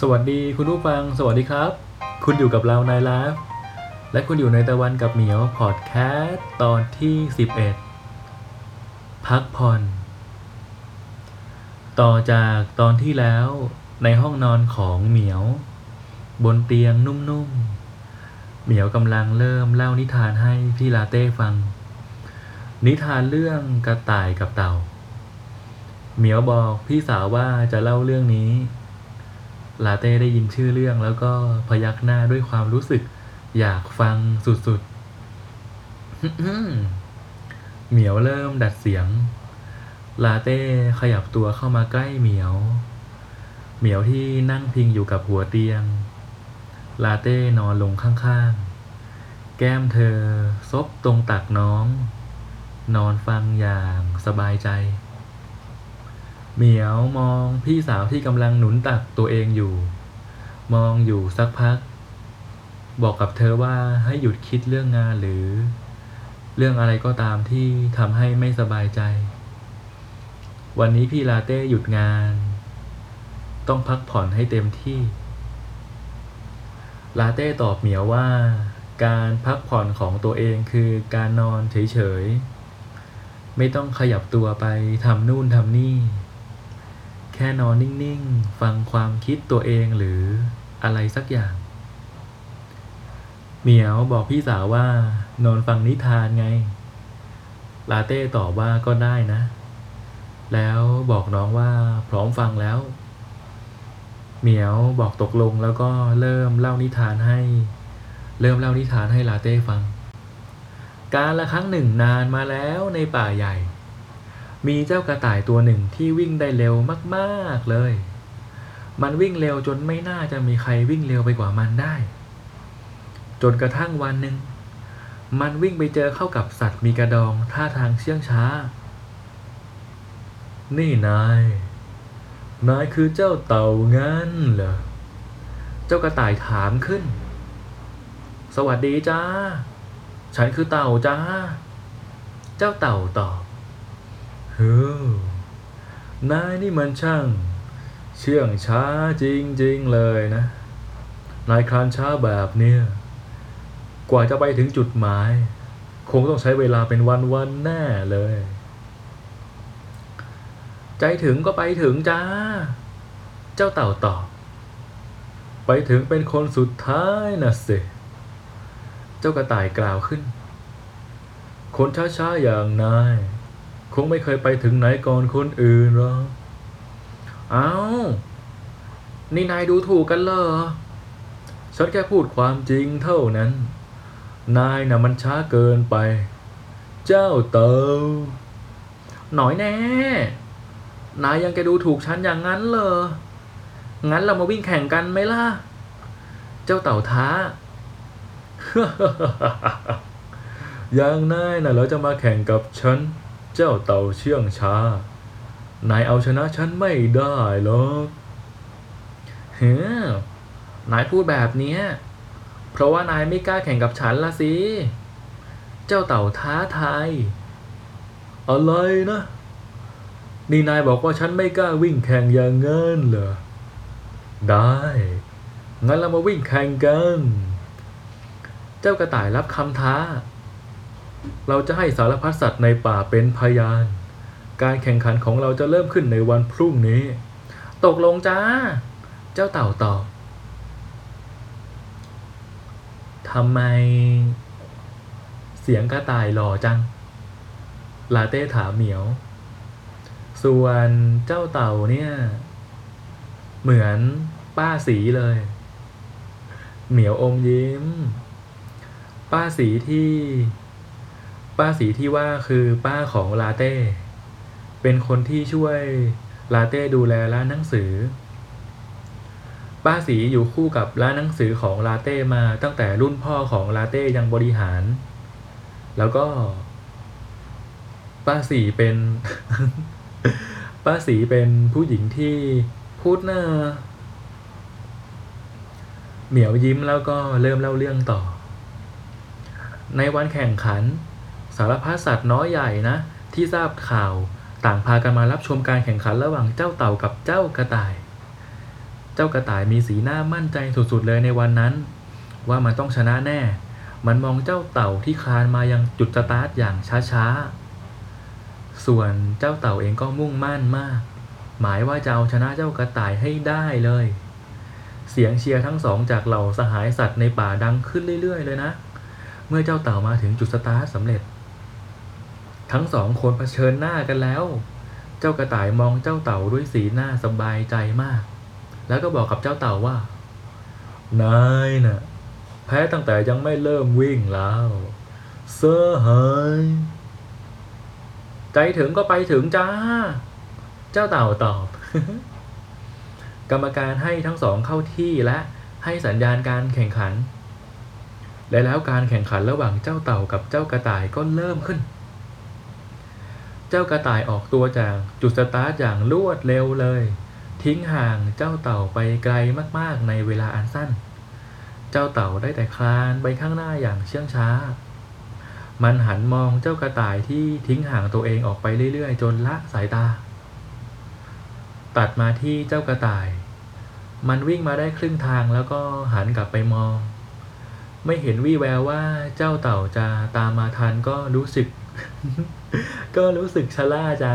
สวัสดีคุณผู้ฟัง สวัสดีครับ คุณอยู่กับเราในไลฟ์และคุณอยู่ในตะวันกับเหมียวพอดแคสต์ตอนที่ 11 พักผ่อน ต่อจากตอนที่แล้วในห้องนอนของเหมียว บนเตียงนุ่มๆ เหมียวกำลังเริ่มเล่านิทานให้พี่ลาเต้ฟัง นิทานเรื่องกระต่ายกับเต่า เหมียวบอกพี่สาวว่าจะเล่าเรื่องนี้ ลาเต้ได้ยินชื่อเรื่องแล้วก็พยักหน้าด้วยความรู้สึก อยากฟังสุดๆ เหมียวเริ่มดัดเสียง ลาเต้ขยับตัวเข้ามาใกล้เหมียว เหมียวที่นั่งพิงอยู่กับหัวเตียง ลาเต้นอนลงข้างๆ แก้มเธอซบตรงตักน้อง นอนฟังอย่างสบายใจ เหมียวมองพี่สาวที่กำลังหนุนตักตัวเองอยู่ มองอยู่สักพัก บอกกับเธอว่าให้หยุดคิดเรื่องงานหรือ เรื่องอะไรก็ตามที่ทำให้ไม่สบายใจ วันนี้พี่ลาเต้หยุดงาน ต้องพักผ่อนให้เต็มที่ ลาเต้ตอบเหมียวว่า การพักผ่อนของตัวเองคือการนอนเฉยๆ ไม่ต้องขยับตัวไปทำนู่นทำนี่ แค่นอนนิ่งๆ ฟังความคิดตัวเองหรืออะไรสักอย่าง เหมียวบอกพี่สาวว่านอนฟังนิทานไง ลาเต้ตอบว่าก็ได้นะ แล้วบอกน้องว่าพร้อมฟังแล้ว เหมียวบอกตกลงแล้วก็เริ่มเล่านิทานให้ เริ่มเล่านิทานให้ลาเต้ฟัง การละครั้งหนึ่งนานมาแล้วในป่าใหญ่ มีเจ้ากระต่ายตัวหนึ่งที่วิ่งได้เร็วมากๆเลย มันวิ่งเร็วจนไม่น่าจะมีใครวิ่งเร็วไปกว่ามันได้ จนกระทั่งวันหนึ่ง มันวิ่งไปเจอเข้ากับสัตว์มีกระดองท่าทางเชื่องช้า นี่นาย นายคือเจ้าเต่างั้นเหรอ เจ้ากระต่ายถามขึ้น สวัสดีจ้า ฉันคือเต่าจ้า เจ้าเต่าตอบ เฮ้นายนี่มันช่าง เชื่องช้าจริง ๆ เลยนะ นายคลานช้าแบบเนี้ยกว่าจะไปถึงจุดหมาย คงต้องใช้เวลาเป็นวันๆแน่เลย ใจถึงก็ไปถึงจ้า เจ้าเต่าตอบ ไปถึงเป็นคนสุดท้ายนะสิ เจ้ากระต่ายกล่าวขึ้น คนช้าๆอย่างนาย คงไม่เคยไปถึงไหนก่อนคนอื่นหรอกอ้า นี่นายดูถูกกันเหรอ ฉันแค่พูดความจริงเท่านั้น นายน่ะมันช้าเกินไป เจ้าเต่าหน่อยแน่ นายยังแกดูถูกฉันอย่างนั้นเหรอ งั้นเรามาวิ่งแข่งกันไหมล่ะ เจ้าเต่าท้า อย่างนายน่ะเราจะมาแข่งกับฉัน เจ้าเต่าเชื่องช้า นายเอาชนะฉันไม่ได้หรอกเฮ้นายพูดแบบเนี้ย เพราะว่านายไม่กล้าแข่งกับฉันละสิ เจ้าเต่าท้าทาย อะไรนะ นี่นายบอกว่าฉันไม่กล้าวิ่งแข่งอย่างเงินเหรอ ได้ งั้นเรามาวิ่งแข่งกัน เจ้ากระต่ายรับคำท้า เราจะให้สารพัดสัตว์ในป่าเป็นพยาน การแข่งขันของเราจะเริ่มขึ้นในวันพรุ่งนี้ ตกลงจ้า เจ้าเต่าตอบทำไม เสียงกระต่ายหล่อจัง ลาเต้ถามเหมียว ส่วนเจ้าเต่าเนี่ย เหมือนป้าสีเลย เหมียวอมยิ้ม ป้าสีที่ ป้าสีที่ว่าคือป้าของลาเต้ เป็นคนที่ช่วยลาเต้ดูแลร้านหนังสือ ป้าสีอยู่คู่กับร้านหนังสือของลาเต้มาตั้งแต่รุ่นพ่อของลาเต้ยังบริหาร แล้วก็ ป้าสีเป็น ป้าสีเป็นผู้หญิงที่พูดหน่าเหมียวยิ้มแล้วก็เริ่มเล่าเรื่องต่อ ในวันแข่งขัน สารพัดสัตว์น้อยใหญ่นะ ที่ทราบข่าวต่างพากันมารับชมการแข่งขันระหว่างเจ้าเต่ากับเจ้ากระต่าย เจ้ากระต่ายมีสีหน้ามั่นใจสุดๆเลยในวันนั้น ว่ามันต้องชนะแน่ มันมองเจ้าเต่าที่คลานมายังจุดสตาร์ทอย่างช้าๆ ส่วนเจ้าเต่าเองก็มุ่งมั่นมาก หมายว่าจะเอาชนะเจ้ากระต่ายให้ได้เลย เสียงเชียร์ทั้งสองจากเหล่าสหายสัตว์ในป่าดังขึ้นเรื่อยๆ เลยนะ เมื่อเจ้าเต่ามาถึงจุดสตาร์ทสำเร็จ ทั้งสองคนเผชิญหน้ากันแล้ว เจ้ากระต่ายมองเจ้าเต่าด้วยสีหน้าสบายใจมาก แล้วก็บอกกับเจ้าเต่าว่า นายน่ะ แพ้ตั้งแต่ยังไม่เริ่มวิ่งแล้วเซอร์หายใจถึงก็ไปถึงจ้า เจ้าเต่าตอบ กรรมการให้ทั้งสองเข้าที่และให้สัญญาณการแข่งขัน และแล้วการแข่งขันระหว่างเจ้าเต่ากับเจ้ากระต่ายก็เริ่มขึ้น เจ้ากระต่ายออกตัวจากจุดสตาร์ทอย่างรวดเร็วเลย ทิ้งห่างเจ้าเต่าไปไกลมากๆในเวลาอันสั้น เจ้าเต่าได้แต่คลานไปข้างหน้าอย่างเชื่องช้า มันหันมองเจ้ากระต่ายที่ทิ้งห่างตัวเองออกไปเรื่อยๆ จนละสายตา ตัดมาที่เจ้ากระต่าย มันวิ่งมาได้ครึ่งทางแล้วก็หันกลับไปมอง ไม่เห็นวี่แววว่าเจ้าเต่าจะตามมาทันก็รู้สึก ก็รู้สึกชะล่าใจ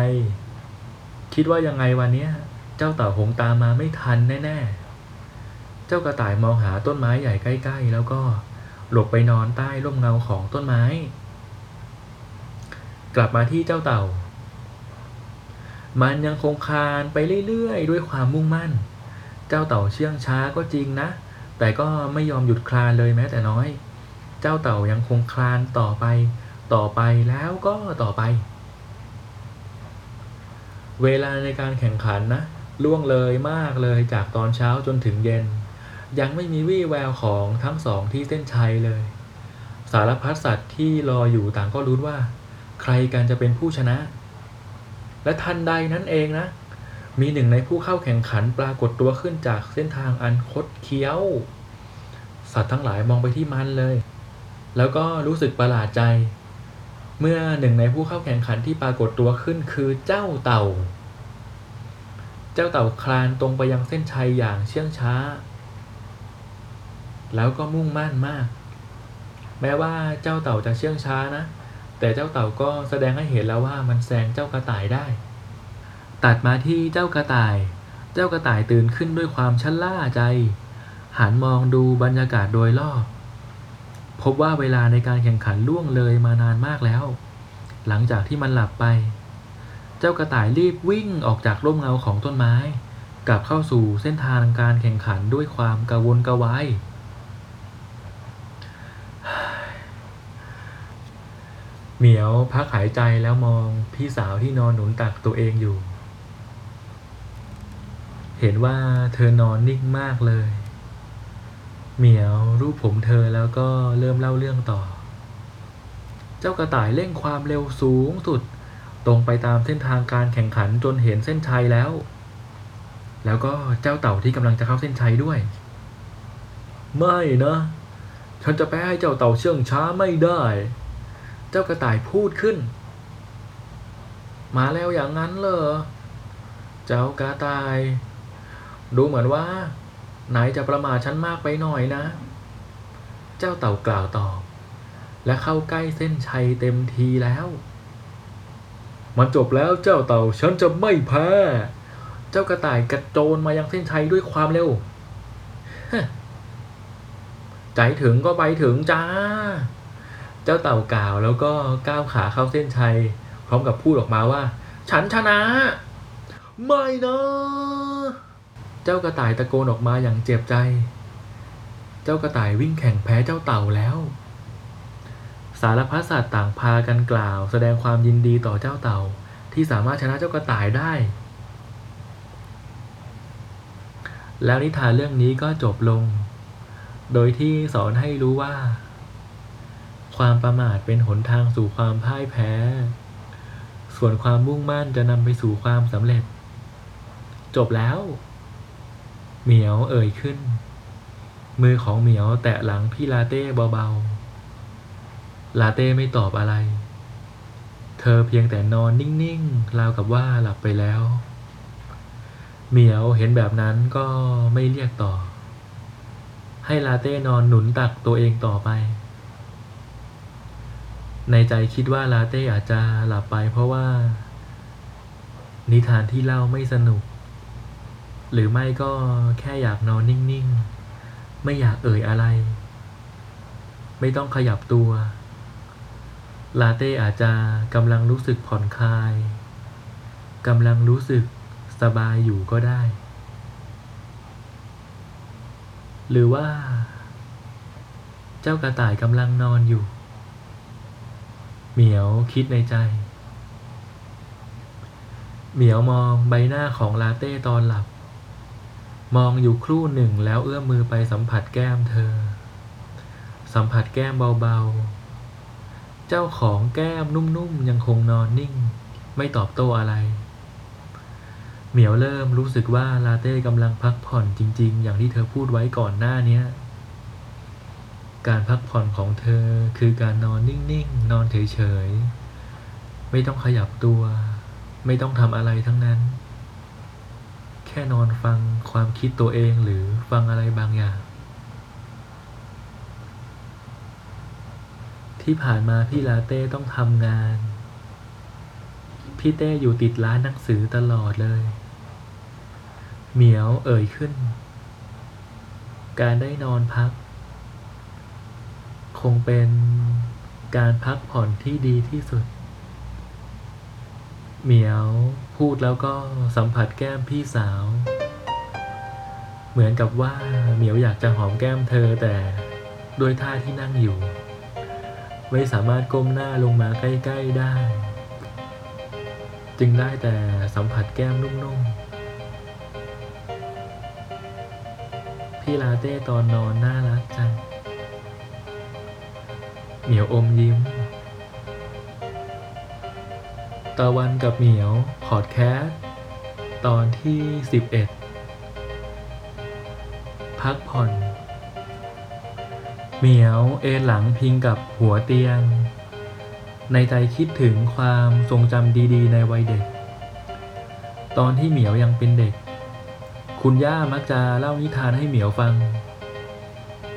คิดว่ายังไงวันเนี้ย เจ้าเต่าคงตามมาไม่ทันแน่ๆ เจ้ากระต่ายมองหาต้นไม้ใหญ่ใกล้ๆ แล้วก็หลบไปนอนใต้ร่มเงาของต้นไม้ กลับมาที่เจ้าเต่า มันยังคงคลานไปเรื่อยๆ ด้วยความมุ่งมั่น เจ้าเต่าเชื่องช้าก็จริงนะ แต่ก็ไม่ยอมหยุดคลานเลยแม้แต่น้อย เจ้าเต่ายังคงคลานต่อไป ต่อไปแล้วก็ต่อไป เวลาในการแข่งขันนะล่วงเลยมากเลยจากตอนเช้าจนถึงเย็น ยังไม่มีวี่แววของทั้งสองที่เส้นชัยเลย สารพัดสัตว์ที่รออยู่ต่างก็รู้ว่า ใครกันจะเป็นผู้ชนะ และทันใดนั้นเองนะ มีหนึ่งในผู้เข้าแข่งขันปรากฏตัวขึ้นจากเส้นทางอันคดเคี้ยว สัตว์ทั้งหลายมองไปที่มันเลย แล้วก็รู้สึกประหลาดใจ เมื่อหนึ่งในผู้เข้าแข่งขันที่ปรากฏตัวขึ้นคือเจ้าเต่า เจ้าเต่าคลานตรงไปยังเส้นชัยอย่างเชื่องช้า แล้วก็มุ่งมั่นมาก แม้ว่าเจ้าเต่าจะเชื่องช้านะ แต่เจ้าเต่าก็แสดงให้เห็นแล้วว่ามันแซงเจ้ากระต่ายได้ ตัดมาที่เจ้ากระต่าย เจ้ากระต่ายตื่นขึ้นด้วยความชะล่าใจ หันมองดูบรรยากาศโดยรอบ พบว่าเวลาในการแข่งขันล่วงเลยมานานมากแล้ว หลังจากที่มันหลับไป เจ้ากระต่ายรีบวิ่งออกจากร่มเงาของต้นไม้ กลับเข้าสู่เส้นทางการแข่งขันด้วยความกระวนกระวายเหมียวพักหายใจแล้วมองพี่สาวที่นอนหนุนตักตัวเองอยู่ เห็นว่าเธอนอนนิ่งมากเลย เหมียวรูปผมเธอแล้วก็เริ่มเล่าเรื่องต่อ เจ้ากระต่ายเร่งความเร็วสูงสุด ตรงไปตามเส้นทางการแข่งขันจนเห็นเส้นชัยแล้ว แล้วก็เจ้าเต่าที่กำลังจะเข้าเส้นชัยด้วย ไม่นะ ฉันจะแพ้ให้เจ้าเต่าเชื่องช้าไม่ได้ เจ้ากระต่ายพูดขึ้น มาแล้วอย่างนั้นเหรอ เจ้ากระต่าย ดูเหมือนว่า นายจะประมาทฉันมากไปหน่อยนะ เจ้าเต่ากล่าวตอบ และเข้าใกล้เส้นชัยเต็มทีแล้ว มันจบแล้วเจ้าเต่าฉันจะไม่แพ้ เจ้ากระต่ายกระโจนมายังเส้นชัยด้วยความเร็วใจถึงก็ไปถึงจ้า เจ้าเต่ากล่าวแล้วก็ก้าวขาเข้าเส้นชัย พร้อมกับพูดออกมาว่า ฉันชนะ ไม่นะ จ้ากระต่ายตะโกนออกมาอย่างเจ็บใจ เจ้ากระต่ายวิ่งแข่งแพ้เจ้าเต่าแล้ว สารพัดสัตว์ต่างพากันกล่าว แสดงความยินดีต่อเจ้าเต่า ที่สามารถชนะเจ้ากระต่ายได้ แล้วนิทานเรื่องนี้ก็จบลง โดยที่สอนให้รู้ว่า ความประมาทเป็นหนทางสู่ความพ่ายแพ้ ส่วนความมุ่งมั่นจะนำไปสู่ความสำเร็จจบแล้ว เหมียวเอ่ยขึ้น มือของเหมียวแตะหลังพี่ลาเต้เบาๆ ลาเต้ไม่ตอบอะไร เธอเพียงแต่นอนนิ่งๆ ราวกับว่าหลับไปแล้ว เหมียวเห็นแบบนั้นก็ไม่เรียกต่อ ให้ลาเต้นอนหนุนตักตัวเองต่อไป ในใจคิดว่าลาเต้อาจจะหลับไปเพราะว่า นิทานที่เล่าไม่สนุก หรือไม่ก็แค่อยากนอนนิ่งๆ ไม่อยากเอ่ยอะไร ไม่ต้องขยับตัว ลาเต้อาจจะกำลังรู้สึกผ่อนคลายกำลังรู้สึกสบายอยู่ก็ได้ หรือว่า เจ้ากระต่ายกำลังนอนอยู่ เหมียวคิดในใจ เหมียวมองใบหน้าของลาเต้ตอนหลับ มองอยู่ครู่หนึ่งแล้วเอื้อมมือไปสัมผัสแก้มเธอ สัมผัสแก้มเบาๆ เจ้าของแก้มนุ่มๆ ยังคงนอนนิ่ง ไม่ตอบโต้อะไร เหมียวเริ่มรู้สึกว่าลาเต้กำลังพักผ่อนจริงๆ อย่างที่เธอพูดไว้ก่อนหน้านี้การพักผ่อนของเธอคือการนอนนิ่งๆ นอนเฉยๆ ไม่ต้องขยับตัว ไม่ต้องทำอะไรทั้งนั้น แค่นอนฟังความคิดตัวเองหรือฟังอะไรบางอย่าง ที่ผ่านมาพี่ลาเต้ต้องทำงาน พี่เต้อยู่ติดร้านหนังสือตลอดเลย เหมียวเอ่ยขึ้น การได้นอนพัก คงเป็นการพักผ่อนที่ดีที่สุด เหมียวพูดแล้วก็สัมผัสแก้มพี่สาว เหมือนกับว่าเหมียวอยากจะหอมแก้มเธอแต่ด้วยท่าที่นั่งอยู่ ไม่สามารถก้มหน้าลงมาใกล้ๆได้ จึงได้แต่สัมผัสแก้มนุ่มๆ พี่ลาเต้ตอนนอนน่ารักจังเหมียวอมยิ้ม ตะวันกับเหมียวพอดแคสต์ตอนที่ 11 พักผ่อน เหมียวเอนหลังพิงกับหัวเตียง ในใจคิดถึงความทรงจำดีๆ ในวัยเด็ก ตอนที่เหมียวยังเป็นเด็ก คุณย่ามักจะเล่านิทานให้เหมียวฟัง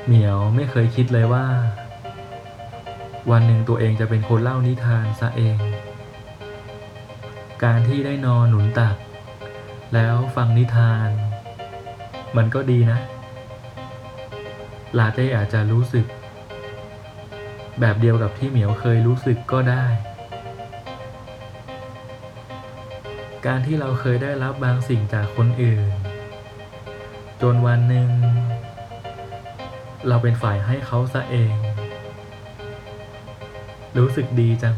เหมียวไม่เคยคิดเลยว่า วันหนึ่งตัวเองจะเป็นคนเล่านิทานซะเอง การที่ได้นอนหนุนตัก แล้วฟังนิทาน มันก็ดีนะ ลาเต้อาจจะรู้สึก แบบเดียวกับที่เหมียวเคยรู้สึกก็ได้ การที่เราเคยได้รับบางสิ่งจากคนอื่น จนวันหนึ่ง เราเป็นฝ่ายให้เขาซะเอง รู้สึกดีจัง